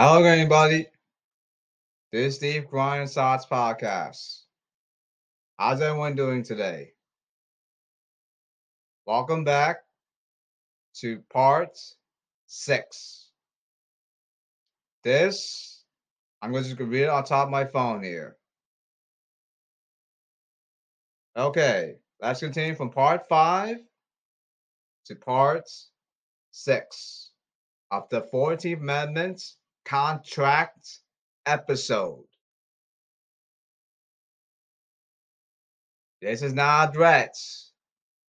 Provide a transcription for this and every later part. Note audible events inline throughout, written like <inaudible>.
Hello, anybody. This is Steve Grind Thoughts Podcast. How's everyone doing today? Welcome back to part six. This, I'm going to just read it on top of my phone here. Okay, let's continue from part five to part six of the 14th Amendment contract episode. This is not a threat.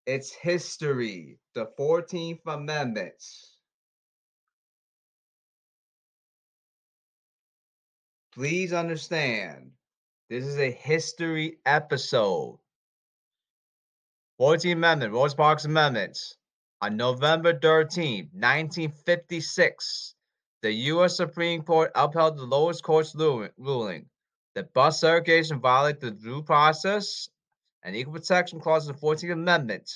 It's history. The 14th Amendment. Please understand, this is a history episode. 14th Amendment, Rosa Parks Amendments. On November 13, 1956, the U.S. Supreme Court upheld the lowest court's ruling that bus segregation violated the due process and equal protection clause of the 14th Amendment.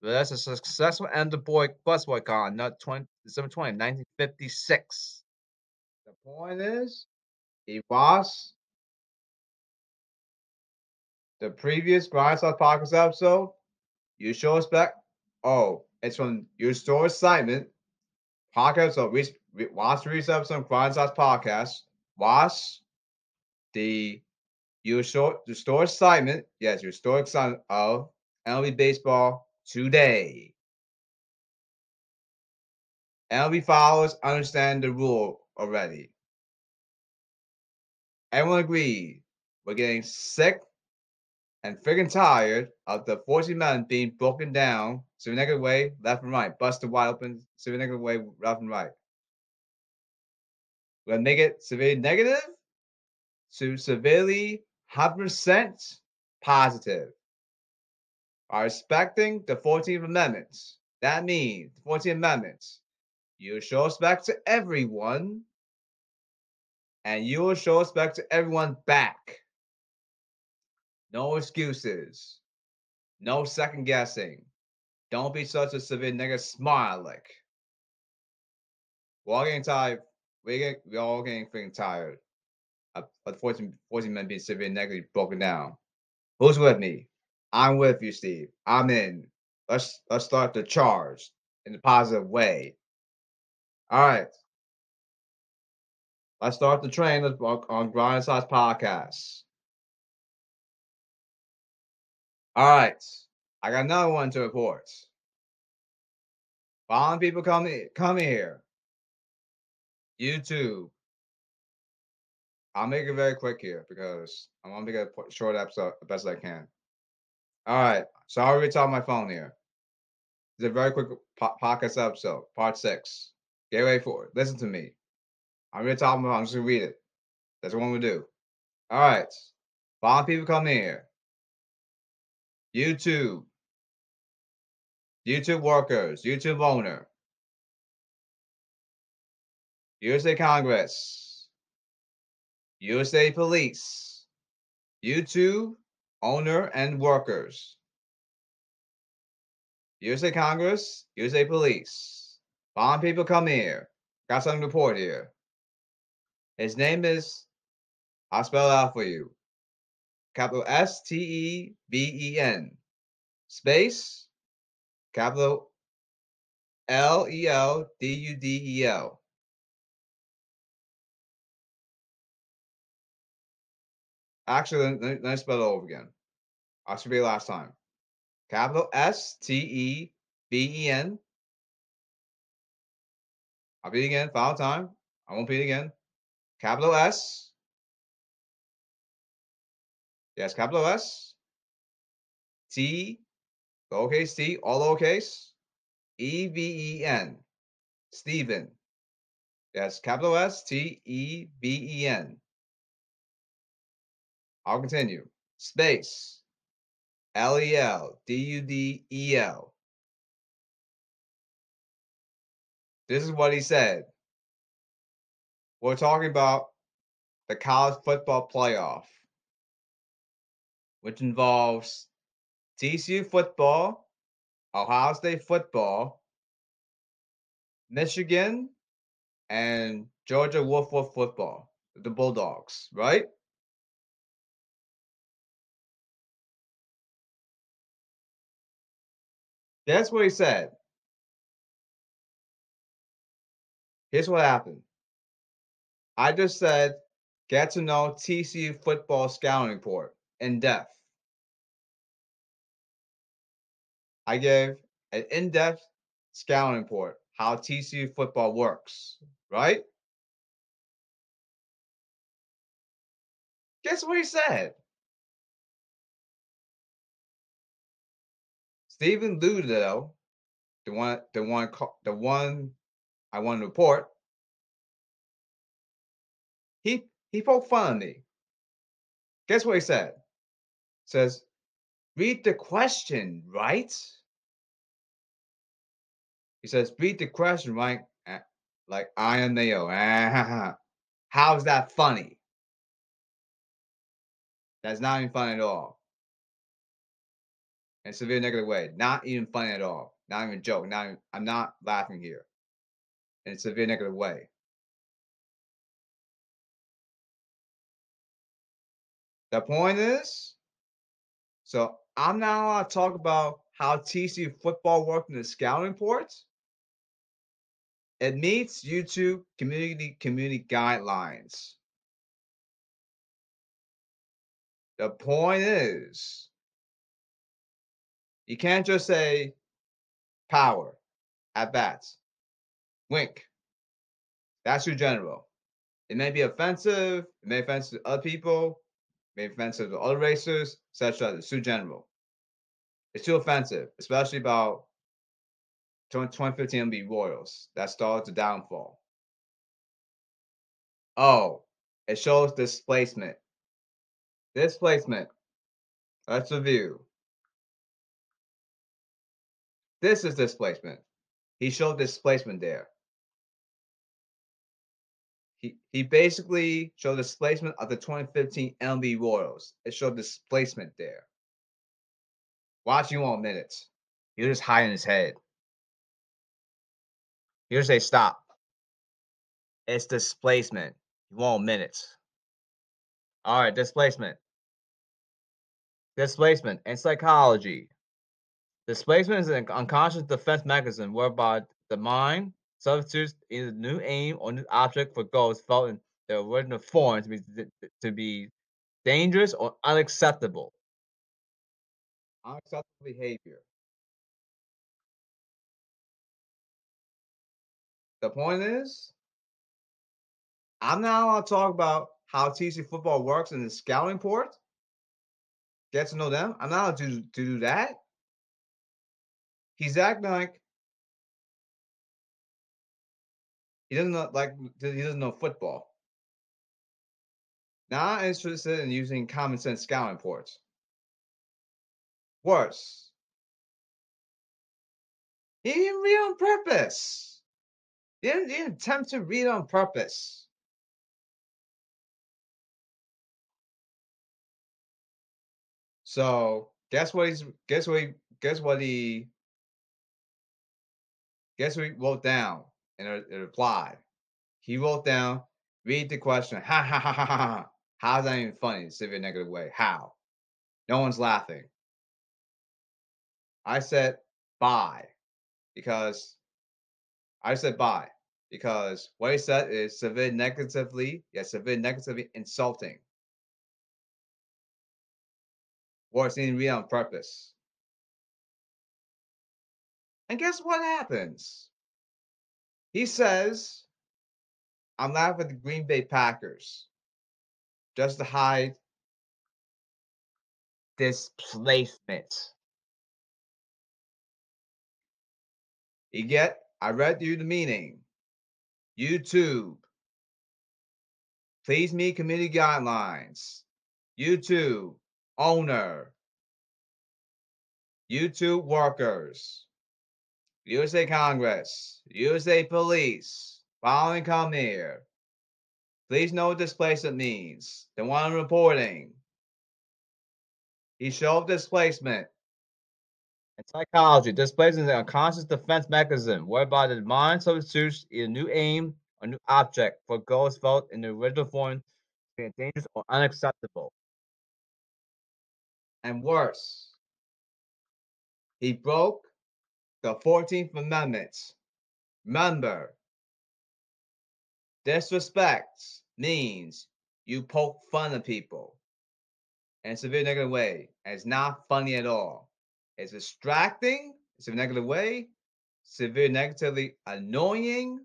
But that's a successful end of boy bus boycott on 20, December 20, 1956. The point is, it was the previous Grindstone Podcast episode. You show respect. Oh, it's from your store assignment podcast of we watch the recent episode of Grind Sauce Podcast. Watch the your short the store assignment. Yes, your store assignment of MLB baseball today. MLB followers understand the rule already. Everyone agreed. We're getting sick and freaking tired of the 40 men being broken down a negative way, left and right, busted wide open, a negative way, left and right. We're gonna make it severely negative to severely 100% positive. Are respecting the 14th Amendment. That means the 14th Amendment. You show respect to everyone, and you will show respect to everyone back. No excuses. No second guessing. Don't be such a severe nigga smile like. Getting tired. We get we all getting freaking tired. Of, of 14, 14 men being severely negatively broken down. Who's with me? I'm with you, Steve. I'm in. Let's let's start the charge in a positive way. All right. Let's start the train on Grind Size Podcast. All right. I got another one to report. Following people come come here. YouTube. I'll make it very quick here because I want to make a short episode the best I can. All right. So I already on my phone here. It's a very quick po- podcast episode, part six. Get ready for it. Listen to me. I'm to talk about I'm just to read it. That's what we do. All right. Following people come here. YouTube. YouTube workers, YouTube owner. USA Congress. USA Police. YouTube owner and workers. USA Congress, USA Police. Bond people come here. Got something to report here. His name is, I'll spell it out for you capital S T E V E N, space, capital L E L D U D E L. Actually, let, let, me spell it over again. I should be last time. Capital S T E V E N. I'll beat again, final time. I won't beat again. Capital S Yes, capital S, T, lowercase t, all lowercase, E V E N, Stephen. Yes, capital S, T E V E N. I'll continue. Space, L E L D U D E L. This is what he said. We're talking about the college football playoff which involves TCU football, Ohio State football, Michigan, and Georgia Wolf Wolf football, the Bulldogs, right? That's what he said. Here's what happened. I just said, get to know TCU football scouting report in depth. I gave an in depth scouting report how TCU football works, right? Guess what he said? Stephen Ludo, the one, the one, the one I want to report, he he poked fun at me. Guess what he said? Says, read the question, right? He says, read the question, right? Like I am Neo. <laughs> How's that funny? That's not even funny at all. In a severe negative way. Not even funny at all. Not even joke. Not even, I'm not laughing here. In a severe negative way. The point is, so I'm not allowed to talk about how TCU football worked in the scouting reports. It meets YouTube community community guidelines. The point is, you can't just say power at bats. Wink. That's your general. It may be offensive, it may offensive to other people, may be offensive to other racers, etc. It's too general. It's too offensive, especially about 2015 MB Royals that started the downfall. Oh, it shows displacement. Displacement. Let's review. This is displacement. He showed displacement there. He, he basically showed displacement of the 2015 MB Royals. It showed displacement there. Watch you one minutes. He was just high in his head. Here's say stop. It's displacement. You want minutes. All right, displacement. Displacement and psychology. Displacement is an unconscious defense mechanism whereby the mind substitutes either new aim or new object for goals felt in their original form to be to be dangerous or unacceptable. Unacceptable behavior. The point is, I'm not allowed to talk about how TC football works in the scouting report. Get to know them. I'm not to, to do that. He's acting like he doesn't know like he doesn't know football. Not interested in using common sense scouting reports. Worse. He didn't read on purpose. He didn't, he didn't attempt to read on purpose. So guess what he's guess what he guess what he guess what he wrote down in a, reply. He wrote down, read the question. Ha ha ha ha ha. How's that even funny in a severe negative way? How? No one's laughing. I said bye because I said bye because what he said is severe negatively, yes, severe negatively insulting. Words didn't read on purpose. And guess what happens? He says, I'm laughing at the Green Bay Packers just to hide displacement. You get I read you the meaning. YouTube. Please meet committee guidelines. YouTube owner. YouTube workers. USA Congress. USA Police. Following come here. Please know what displacement means. The one reporting. He showed displacement. In psychology, displacement is a conscious defense mechanism whereby the mind substitutes a new aim or new object for goals felt in the original form dangerous or unacceptable. And worse, he broke the 14th Amendment. Remember, disrespect means you poke fun at people in a severe negative way. And it's not funny at all. It's distracting, it's a negative way, severe negatively annoying,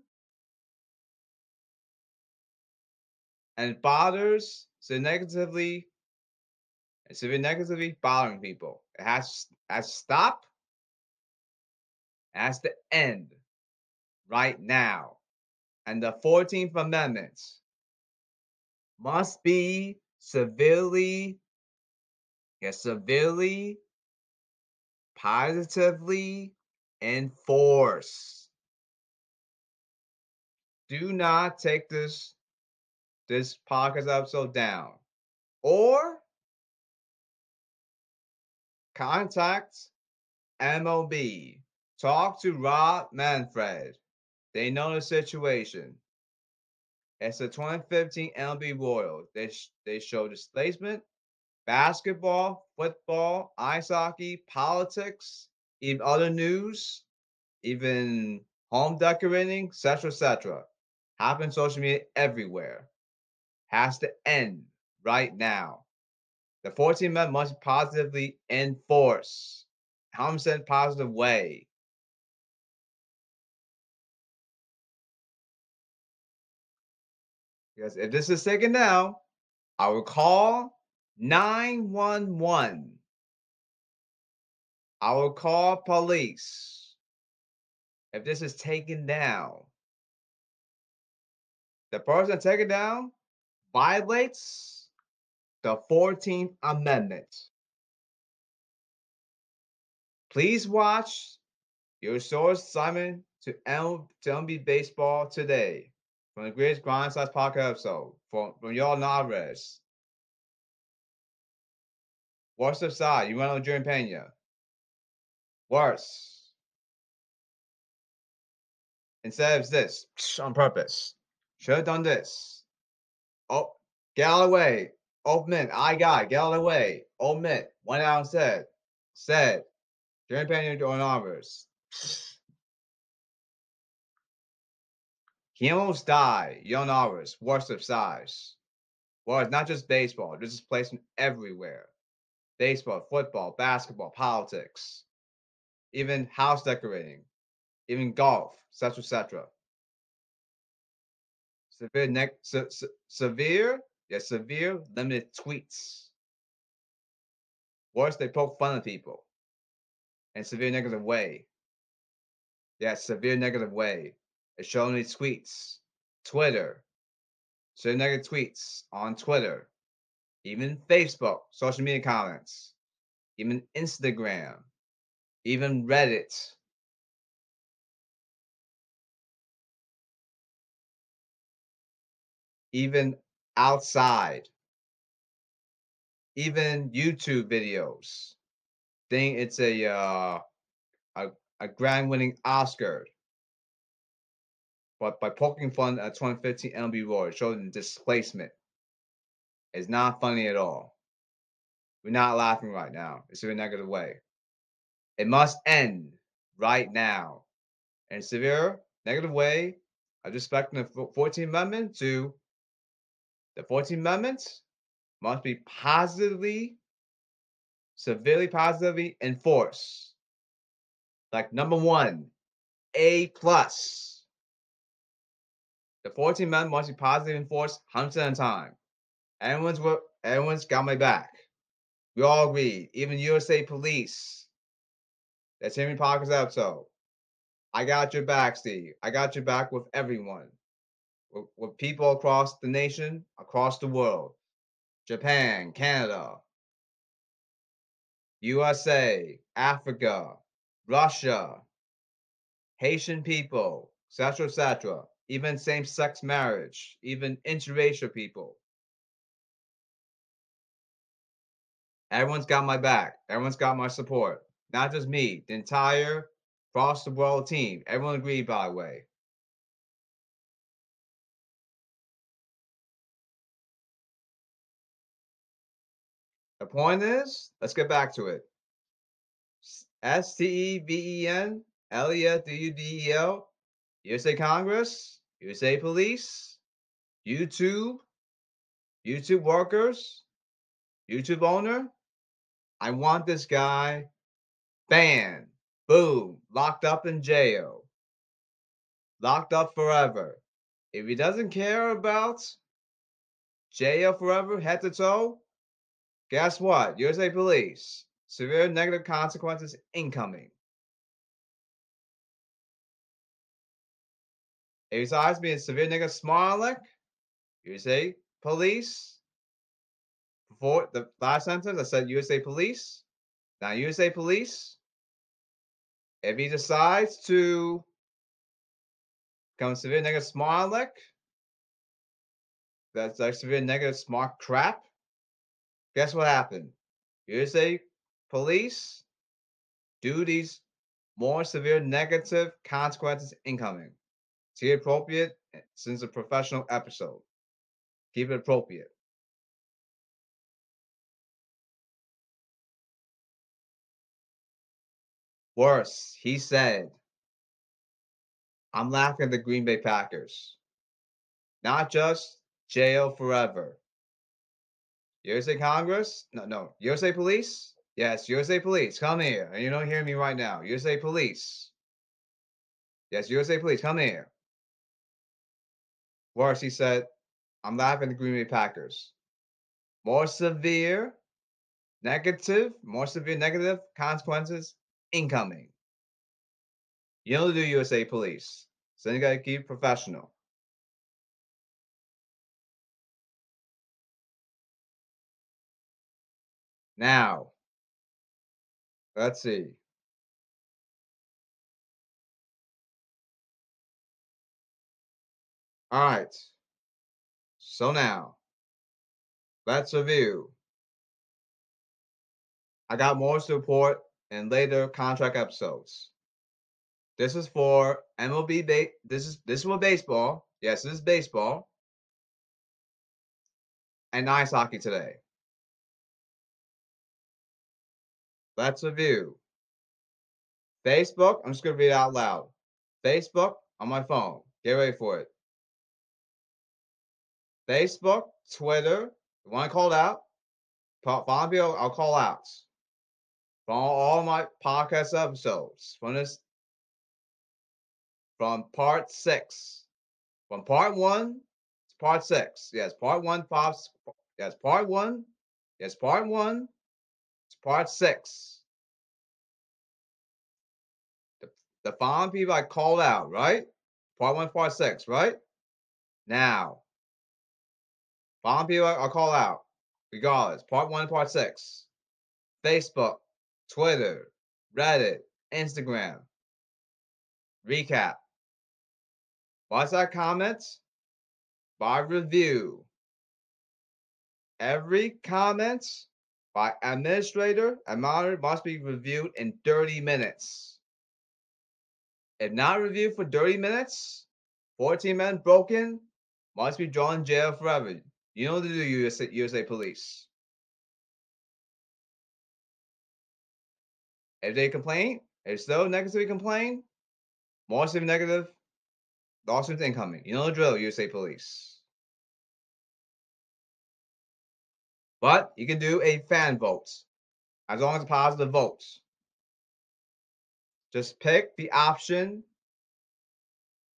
and bothers so negatively severe negatively bothering people. It has has to stop. It the end right now. And the 14th Amendment must be severely, yes, severely, positively enforced. Do not take this this podcast episode down. Or contact MLB. Talk to Rob Manfred. They know the situation. It's the 2015 MLB Royals. They, sh- they show displacement, basketball, football, ice hockey, politics, even other news, even home decorating, etc., etc. Happen social media everywhere. Has to end right now. The 14 men must positively enforce. 100% positive way. Because if this is taken down, I will call 911. I will call police. If this is taken down, the person taken down violates the 14th Amendment. Please watch your source Simon to M- to MLB Baseball today from the greatest grind size podcast episode from, from y'all. Worst of side, you went on Jordan Pena. Worse. Instead of this, <sniffs> on purpose. Should have done this. Oh, get out of the way. Omit. I got. Get of the way. Omit. Went out and said. Said. Jordan Pena doing honors. He almost died. Young hours, worst of size. Well, it's not just baseball. There's displacement everywhere. Baseball, football, basketball, politics, even house decorating, even golf, etc., etc. Severe neck, se- se- severe, yeah, severe limited tweets. Worse, they poke fun at people in severe negative way. Yeah, severe negative way. It's showing these tweets, Twitter, severe negative tweets on Twitter, even Facebook, social media comments, even Instagram, even Reddit. Even outside, even YouTube videos. Think it's a uh, a, a grand winning Oscar. But by poking fun at 2015 MLB Roy, showing displacement. It's not funny at all. We're not laughing right now. It's in a negative way. It must end right now. In a severe negative way, I respect the 14th Amendment to the 14th Amendment must be positively, severely positively enforced. Like number one, A plus. The 14th Amendment must be positively enforced 100% of the time. Everyone's everyone's got my back. We all agree. Even USA Police. That's Henry Parker's episode. I got your back, Steve. I got your back with everyone. With, with people across the nation, across the world. Japan, Canada, USA, Africa, Russia, Haitian people, etc., etc even same sex marriage, even interracial people. Everyone's got my back. Everyone's got my support. Not just me, the entire Foster world team. Everyone agreed, by the way. The point is, let's get back to it. S T E V E N L E F D U D E L USA Congress, USA Police, YouTube, YouTube workers, YouTube owner. I want this guy banned, boom, locked up in jail, locked up forever. If he doesn't care about jail forever, head to toe, guess what? USA Police, severe negative consequences incoming. He besides being severe negative small aleck, USA Police. Before the last sentence, I said USA Police. Now USA Police. If he decides to become severe small aleck, that's like severe negative smart crap. Guess what happened? USA Police do these more severe negative consequences incoming. See appropriate eh, since a professional episode. Keep it appropriate. Worse, he said, I'm laughing at the Green Bay Packers. Not just jail forever. USA Congress? No, no. USA Police? Yes, USA Police, come here. And you don't hear me right now. USA Police. Yes, USA Police, come here. Worse, he said, I'm laughing at the Green Bay Packers. More severe, negative, more severe negative consequences incoming. You don't do USA Police. So you gotta keep professional. Now, let's see. All right. So now, that's a view. I got more support in later contract episodes. This is for MLB. Ba- this is this is for baseball. Yes, this is baseball and ice hockey today. That's a view. Facebook. I'm just gonna read it out loud. Facebook on my phone. Get ready for it. Facebook, Twitter. You want to call it out? Follow me. I'll call out. Follow all my podcast episodes from this, from part six, from part one to part six. Yes, part one, part, yes, part one, yes, part one to part six. The, the following people I called out, right? Part one, part six, right? Now, Following people I'll call out. Regardless. Part one, part six. Facebook, Twitter, Reddit, Instagram. Recap. What's that comment? By review. Every comment by administrator and monitor must be reviewed in 30 minutes. If not reviewed for 30 minutes, 14 men broken, must be drawn jail forever. You know the USA, USA Police. If they complain, if still negatively complain, more severe negative, lawsuits incoming. You know the drill, USA Police. But you can do a fan vote as long as positive votes. Just pick the option.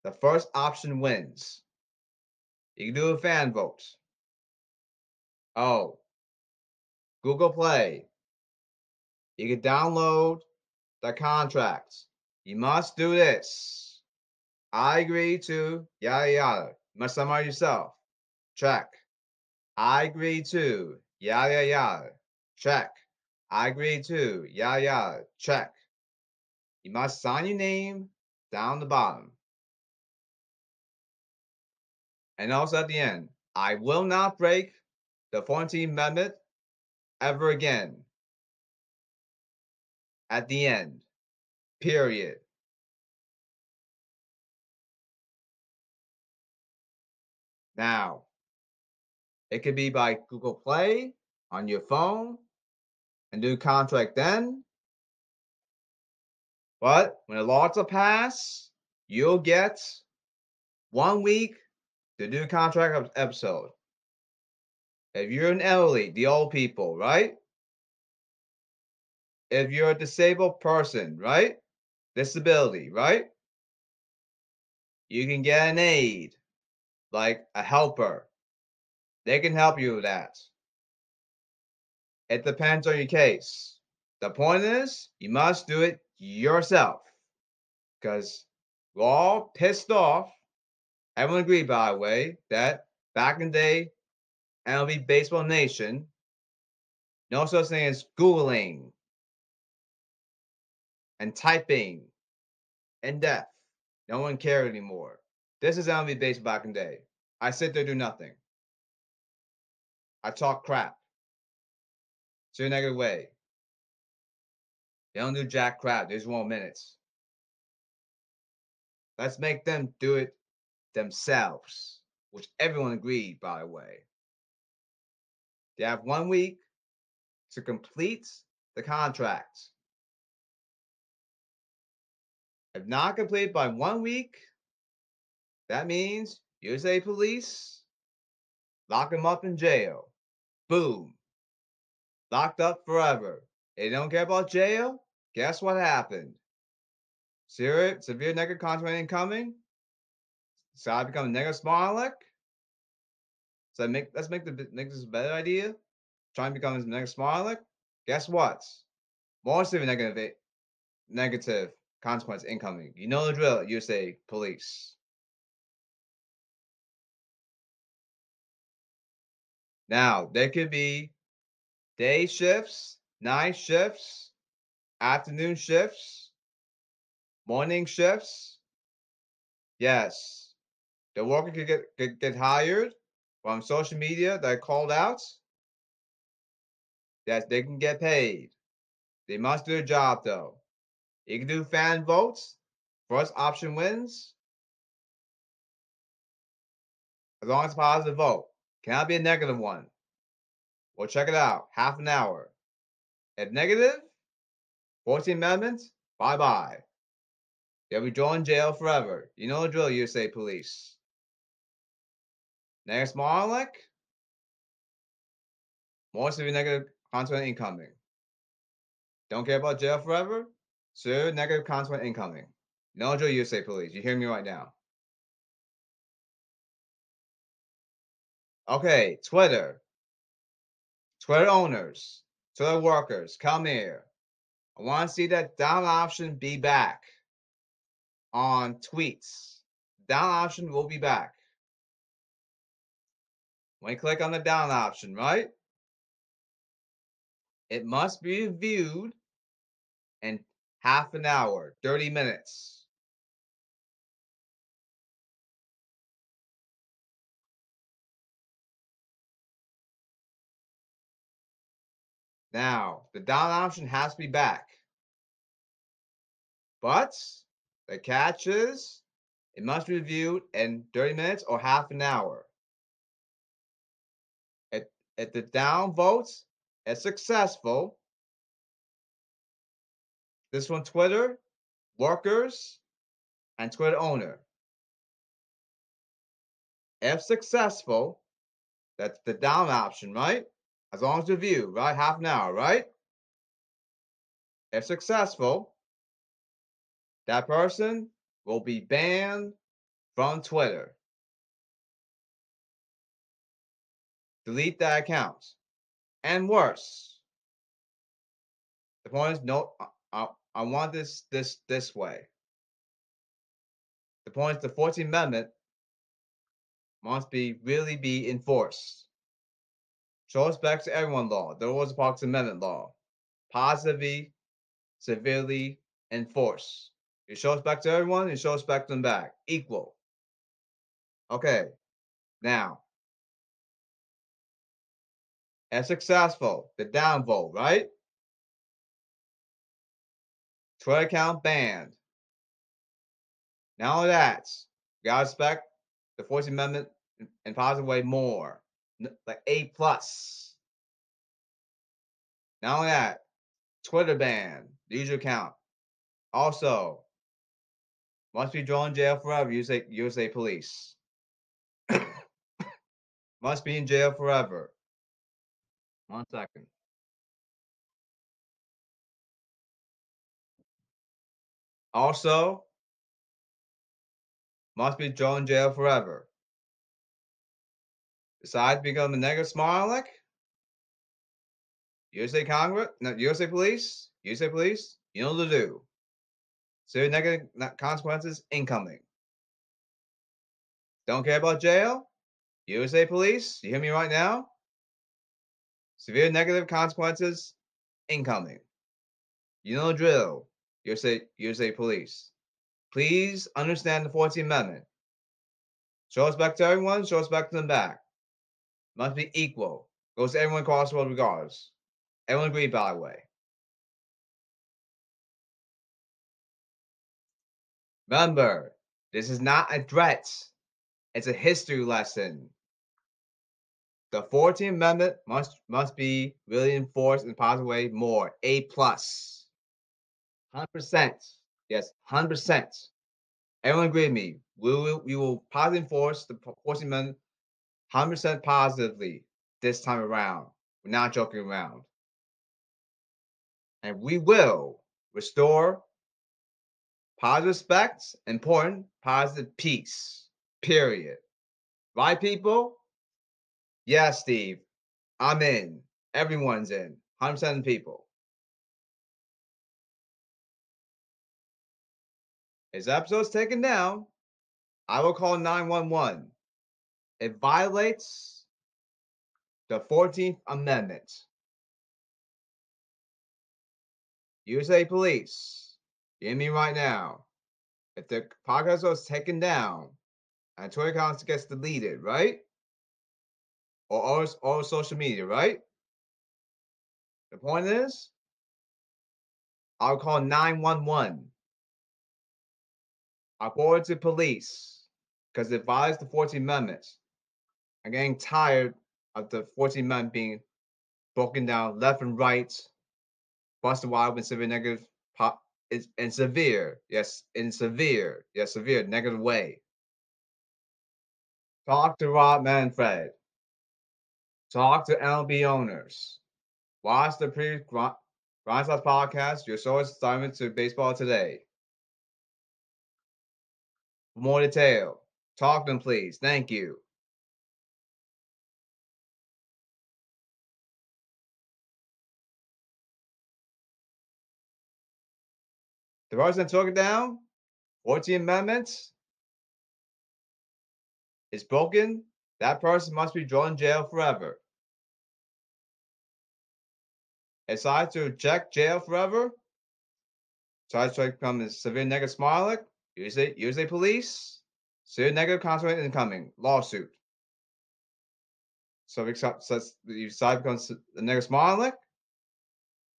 The first option wins. You can do a fan vote. Oh, Google Play. You can download the contracts. You must do this. I agree to yada yada. You must summarize yourself. Check. I agree to yada yada. Check. I agree to yada yada. Check. You must sign your name down the bottom. And also at the end, I will not break the 14th Amendment ever again. At the end. Period. Now, it could be by Google Play on your phone, and do contract then. But when the laws are passed, you'll get one week to do contract episode. If you're an elderly, the old people, right? If you're a disabled person, right? Disability, right? You can get an aid, like a helper. They can help you with that. It depends on your case. The point is, you must do it yourself. Because we're all pissed off. Everyone agreed, by the way, that back in the day, MLB Baseball Nation, no such thing as Googling and typing and death. No one cared anymore. This is MLB Baseball back in day. I sit there, do nothing. I talk crap. So a negative way. They don't do jack crap. There's one minutes. Let's make them do it themselves, which everyone agreed, by the way. They have one week to complete the contract. If not completed by one week, that means USA police lock him up in jail. Boom. Locked up forever. They don't care about jail. Guess what happened? Severe, severe negative consequence incoming. To become a negative small aleck. So make let's make the this a better idea. Try and become negative small aleck. Guess what? More severe negative negative consequence incoming. You know the drill. You say police. Now there could be day shifts, night shifts, afternoon shifts, morning shifts. Yes, the worker could get could get hired from social media that called out. that they can get paid. They must do their job though. You can do fan votes. First option wins. As long as positive vote. Cannot be a negative one. Well, check it out. Half an hour. If negative, 14 amendments, bye bye. You'll be in jail forever. You know the drill, USA police. Next Marlek. More severe negative consequence incoming. Don't care about jail forever? Sir, negative consequence incoming. No drill, USA police. You hear me right now. Okay, Twitter. Twitter owners, Twitter workers, come here. I want to see that down option be back on tweets. Down option will be back. When you click on the down option, right? It must be viewed in half an hour, 30 minutes. Now, the down option has to be back. But the catch is it must be viewed in 30 minutes or half an hour. If, the down votes is successful, this one Twitter, workers, and Twitter owner. If successful, that's the down option, right? As long as the view, right? Half an hour, right? If successful, that person will be banned from Twitter. Delete that account. And worse. The point is, no, I, I want this this this way. The point is, the 14th Amendment must be really be enforced. Show respect to everyone law, the Rosa Parks Amendment law. Positively, severely enforce. You show respect to everyone, you show respect to them back. Equal. Okay. Now, as successful, the downvote, right? Twitter account banned. Now that, you gotta respect the 14th Amendment in positive way more like A plus. Only that, Twitter ban, the user account. Also, must be thrown in jail forever, USA, USA police. <coughs> must be in jail forever. One second. Also, must be thrown in jail forever. Besides become a negative smart aleck, USA Congress, no, USA Police, USA Police, you know what to do. Serious negative consequences incoming. Don't care about jail? USA Police, you hear me right now? Severe negative consequences incoming. You know drill. USA, USA Police. Please understand the 14th Amendment. Show respect to everyone, show respect to them back. Must be equal. Goes to everyone across the world regardless. Everyone agree, by the way. Remember, this is not a threat. It's a history lesson. The 14th Amendment must must be really enforced in a positive way more. A plus. 100%. Yes, 100%. Everyone agree with me. We will, we will positively enforce the 14th Amendment 100% positively this time around. We're not joking around. And we will restore positive respect, important, positive peace. Period. Right, people? Yeah, Steve. I'm in. Everyone's in. 100% of people. His episode's taken down. I will call 911. It violates the 14th Amendment. USA Police, give me right now. If the podcast was taken down and Twitter accounts gets deleted, right? Or all, all social media, right? The point is, I'll call 911. I'll forward to police because it violates the 14th Amendment. I'm getting tired of the 14 men being broken down left and right, busted wide with severe negative it's in severe, yes, in severe, yes, severe negative way. Talk to Rob Manfred. Talk to MLB owners. Watch the pre Grindhouse podcast. Your source assignment to baseball today. For more detail, talk to them, please. Thank you. The person took it down, 14 amendments is broken, that person must be drawn in jail forever. Aside to check jail forever, try to become a severe negative smart use a police, severe negative consequence incoming, lawsuit. So if you decide becomes a negative smart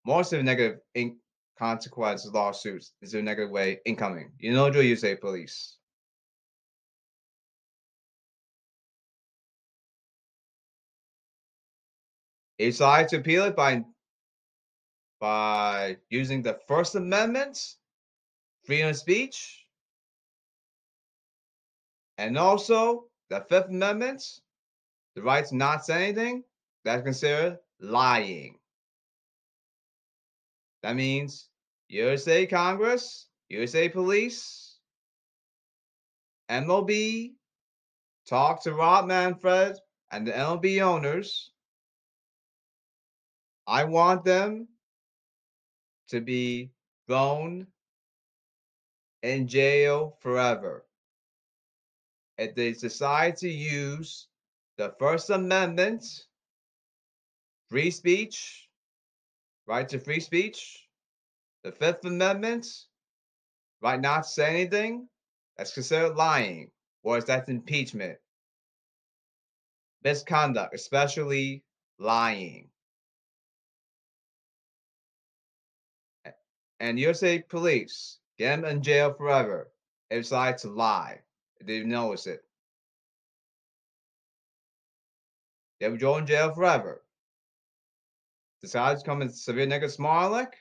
more severe negative in, consequences lawsuits is a negative way incoming. You know, do you say police? He decided to appeal it by by using the First Amendment, freedom of speech, and also the Fifth Amendment, the right to not say anything, that's considered lying. That means USA Congress, USA Police, MLB, talk to Rob Manfred and the MLB owners. I want them to be thrown in jail forever. If they decide to use the First Amendment, free speech, right to free speech, the Fifth Amendment, right not to say anything, that's considered lying, or is that impeachment? Misconduct, especially lying. And USA police get them in jail forever they decide to lie. They notice it. They will go in jail forever decides to come in severe negative smart aleck,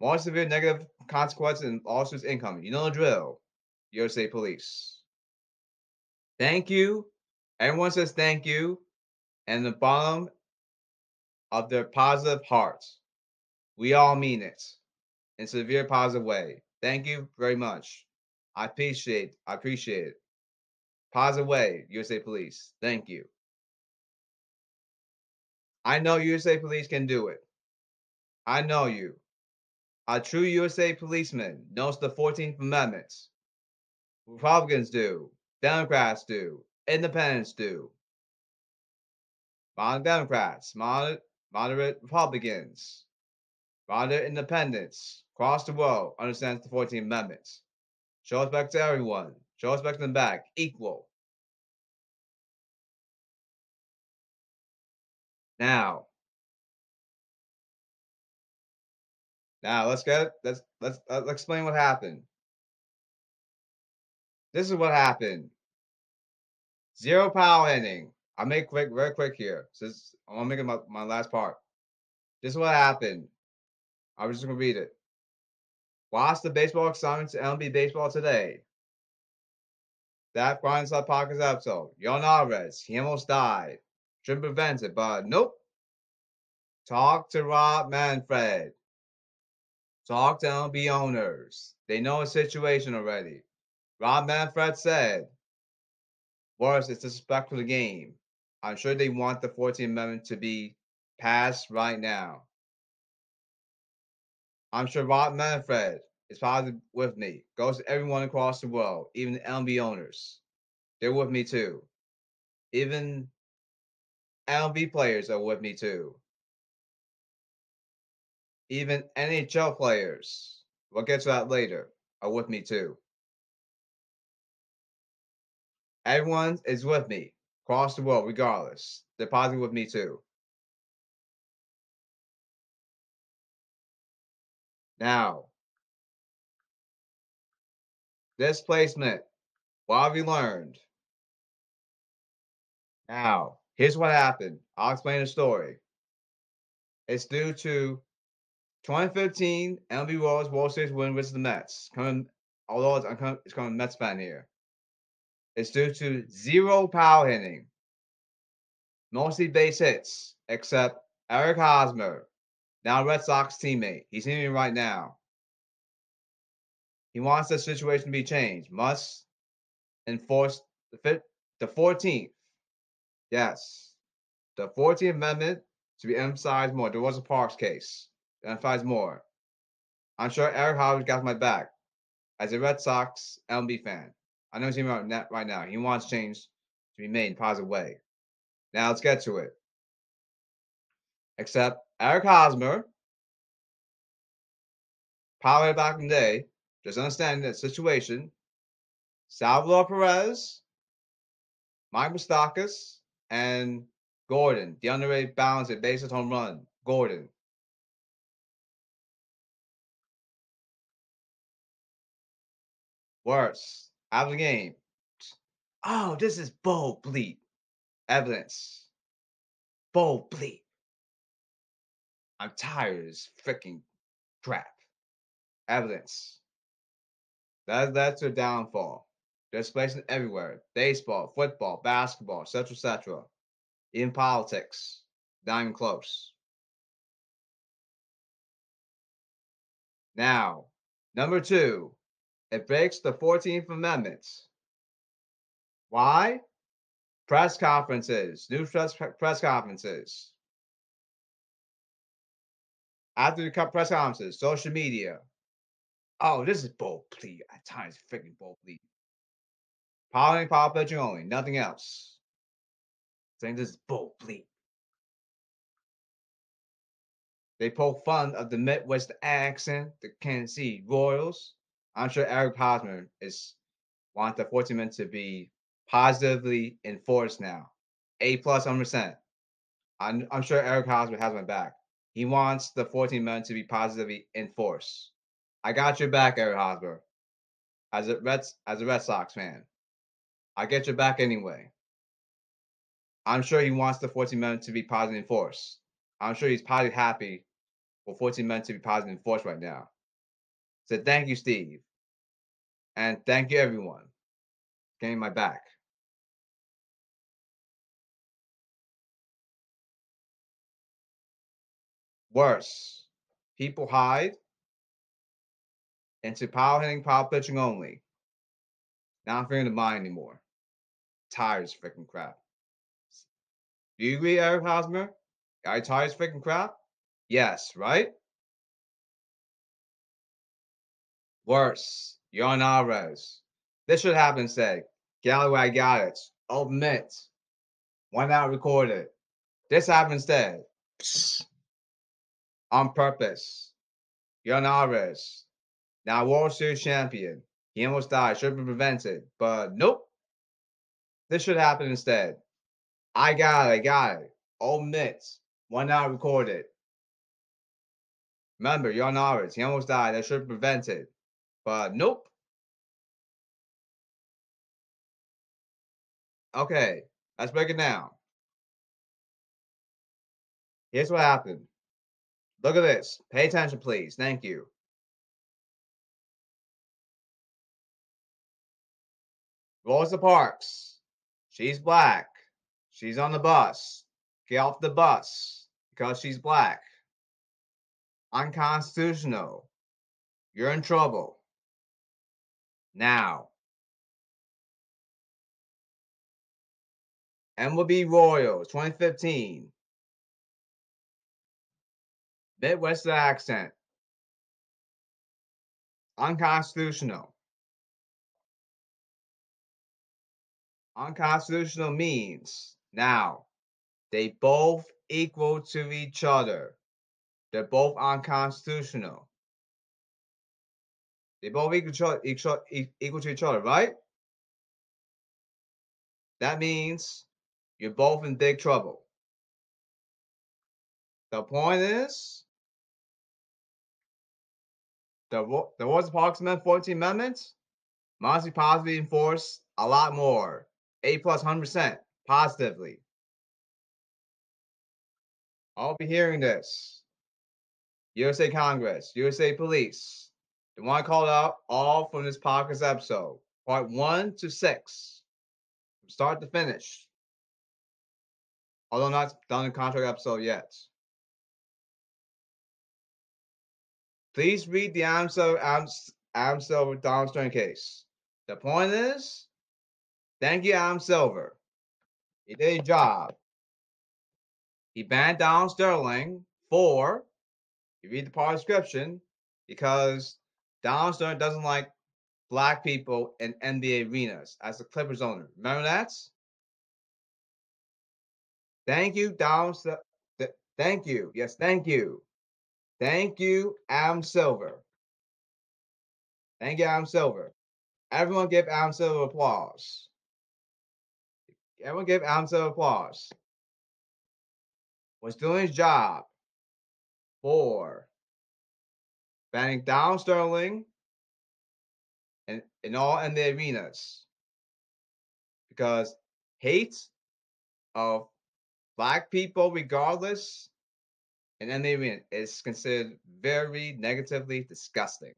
More severe negative consequences and lawsuits income. You know the drill. USA Police. Thank you. Everyone says thank you. And the bottom of their positive hearts. We all mean it in severe positive way. Thank you very much. I appreciate I appreciate it. Positive way, USA Police. Thank you. I know USA Police can do it. I know you. A true USA policeman knows the 14th Amendment. Republicans do. Democrats do. Independents do. Moderate Democrats, moderate, moderate Republicans, moderate independents across the world understands the 14th Amendment. Show respect to everyone. Show respect to the back. Equal. Now, now let's get let's let's uh, let's explain what happened. This is what happened. Zero power ending. I'll make quick, very quick here. Since I'm making my, my last part. This is what happened. I was just gonna read it. Watch the baseball assignment to MLB baseball today. That Blindside Podcast episode. Yordan Alvarez, he almost died. Should prevent it, but nope. Talk to Rob Manfred. Talk to MLB owners. They know the situation already. Rob Manfred said, Worse, it's disrespectful to the game. I'm sure they want the 14th Amendment to be passed right now. I'm sure Rob Manfred is positive with me. Goes to everyone across the world, even the MLB owners. They're with me too. Even MLB players are with me too. Even NHL players, we'll get to that later, are with me too. Everyone is with me across the world, regardless. They're positive with me too. Now, displacement. What have you learned? Now, here's what happened. I'll explain the story. It's due to 2015 MLB World's World Series win versus the Mets. Coming, although it's, coming, it's coming Mets fan here. It's due to zero power hitting, mostly base hits, except Eric Hosmer, now Red Sox teammate. He's hitting right now. He wants the situation to be changed. Must enforce the fifth, the 14th. Yes. The 14th Amendment to be emphasized more. There was a Parks case. Emphasize more. I'm sure Eric Howard got my back as a Red Sox MLB fan. I know he's net right now. He wants change to be made in a positive way. Now let's get to it. Except Eric Hosmer, power back in the day, just understand that situation. Salvador Perez, Mike Moustakas, and Gordon, the underrated balance at bases home run. Gordon. Worse. After the game. Oh, this is bull bleep. Evidence. Bull bleep. I'm tired of freaking crap. Evidence. That, that's their downfall. Places everywhere. Baseball, football, basketball, etc., etc. In politics. Not even close. Now, number two, it breaks the 14th Amendment. Why? Press conferences, news press, press conferences. After the press conferences, social media. Oh, this is bull plea. At times, freaking bull plea. Polling, power pledging only, nothing else. Saying this is bull plea. They poke fun of the Midwest accent, the Kansas City Royals, I'm sure Eric Hosmer is want the 14 men to be positively enforced now. A plus 100%. I'm, I'm sure Eric Hosmer has my back. He wants the 14 men to be positively enforced. I got your back, Eric Hosmer. As a Red as a Red Sox fan, I get your back anyway. I'm sure he wants the 14 men to be positively enforced. I'm sure he's probably happy for 14 men to be positively enforced right now. So thank you, Steve. And thank you everyone. Getting my back. Worse, people hide into power hitting, power pitching only. Not fearing the mind anymore. Tires freaking crap. Do you agree, Eric Hosmer? Are you tired freaking crap? Yes, right? Worse, Yordan Alvarez. This should happen, say. Galloway got it. Omit. Why not record it? This happened instead. Psst on purpose. Yordan Alvarez, now World Series champion. He almost died. Should have been prevented. But nope. This should happen instead. I got it. I got it. Omit. Why not record it? Remember, Yordan Alvarez. He almost died. That should have prevented. But nope. Okay. Let's break it down. Here's what happened. Look at this. Pay attention, please. Thank you. Rosa Parks. She's black. She's on the bus. Get off the bus because she's black. Unconstitutional. You're in trouble. Now. MLB Royals 2015. Midwestern accent. Unconstitutional. Unconstitutional means now they both equal to each other. They're both unconstitutional. They both equal to each other, right? That means you're both in big trouble. The point is, the the Rosa Parks Amendment, 14 Amendments, must be positively enforced a lot more. A plus 100% positively. I'll be hearing this. USA Congress, USA Police. They want to call out all from this podcast episode, part one to six, from start to finish. Although not done the contract episode yet. Please read the Adam Silver, Adam Silver Donald Sterling case. The point is, thank you, Adam Silver. He did a job. He banned Donald Sterling for, you read the part description, because Donald Sterling doesn't like black people in NBA arenas as the Clippers owner. Remember that? Thank you, Donald. Thank you. Yes, thank you. Thank you, Adam Silver. Thank you, Adam Silver. Everyone give Adam Silver applause. Everyone give Adam Silver applause. Was doing his job for banning Donald Sterling and in all in the arenas. Because hate of black people, regardless and then they is considered very negatively disgusting.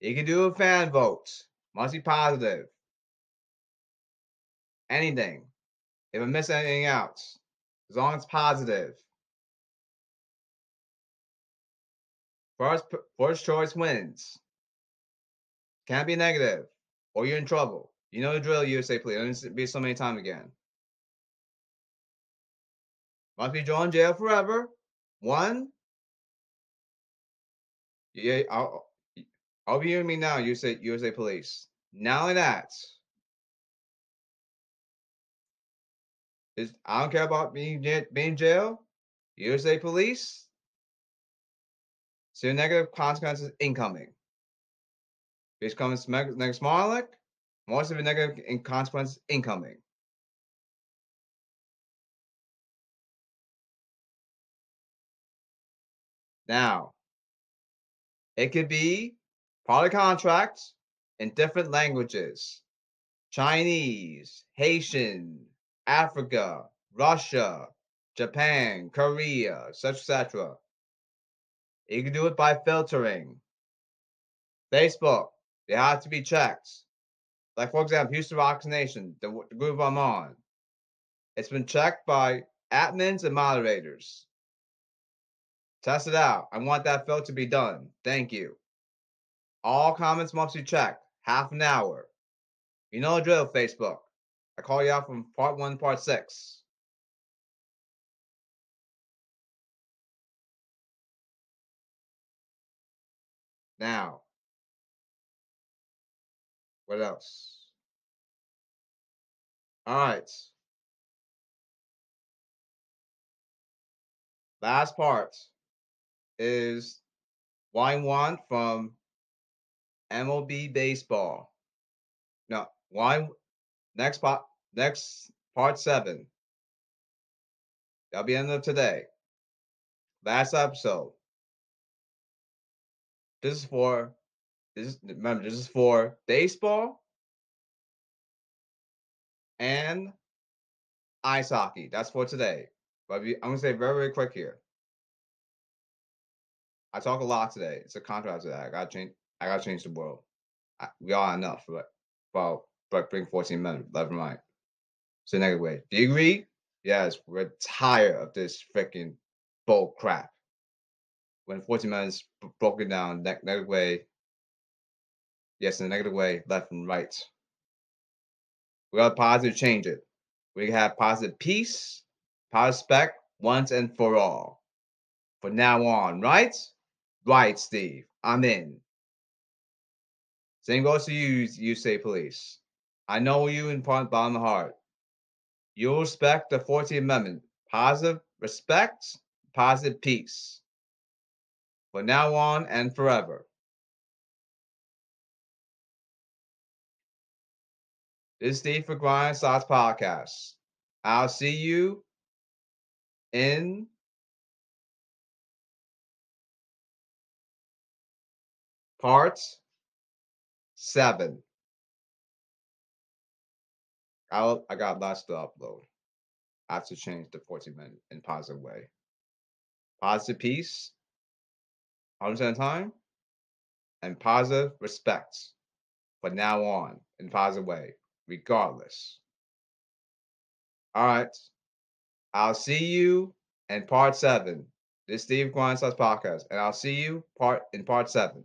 You can do a fan vote. Must be positive. Anything. If I miss anything out. As long as it's positive. First, first choice wins. Can't be negative. Or you're in trouble. You know the drill, USA Police. Don't be so many times again. Must be drawn jail forever. One. Yeah, I'll, I'll be hearing me now, USA, USA Police. Not only that, is I don't care about being being in jail. USA Police. So negative consequences incoming. Based comments next Marlik. Most of the negative in consequence incoming. Now, it could be part of contracts in different languages Chinese, Haitian, Africa, Russia, Japan, Korea, etc., etc. You can do it by filtering. Facebook, they have to be checked. Like, for example, Houston Rockets Nation, the, the group I'm on. It's been checked by admins and moderators. Test it out. I want that filter to be done. Thank you. All comments must be checked. Half an hour. You know the drill, Facebook. I call you out from part one, part six. Now, what else? All right. Last part is why one from MLB baseball. No, why next part next part seven. That'll be end of today. Last episode. This is for this is remember this is for baseball and ice hockey. That's for today. But I'm gonna say very, very quick here. I talk a lot today. It's a contrast to that. I gotta change. I gotta change the world. I, we are enough, but well, but bring 14 men. And right. So negative way. Do you agree? Yes, we're tired of this freaking bull crap. When 14 men is broken down ne- negative way. Yes, in a negative way, left and right. We got positive change it. We have positive peace Prospect once and for all. For now on, right? Right, Steve. I'm in. Same goes to you, you say police. I know you in bottom of the heart. You'll respect the 14th Amendment. Positive respect, positive peace. For now on and forever. This is Steve for Grind Sauce Podcast. I'll see you in part seven. I I got lots to upload. I have to change the 14 minute in positive way. Positive peace, 100% time, and positive respect. But now on in positive way, regardless. All right. I'll see you in part seven. This is Steve Grind Podcast, and I'll see you part in part seven.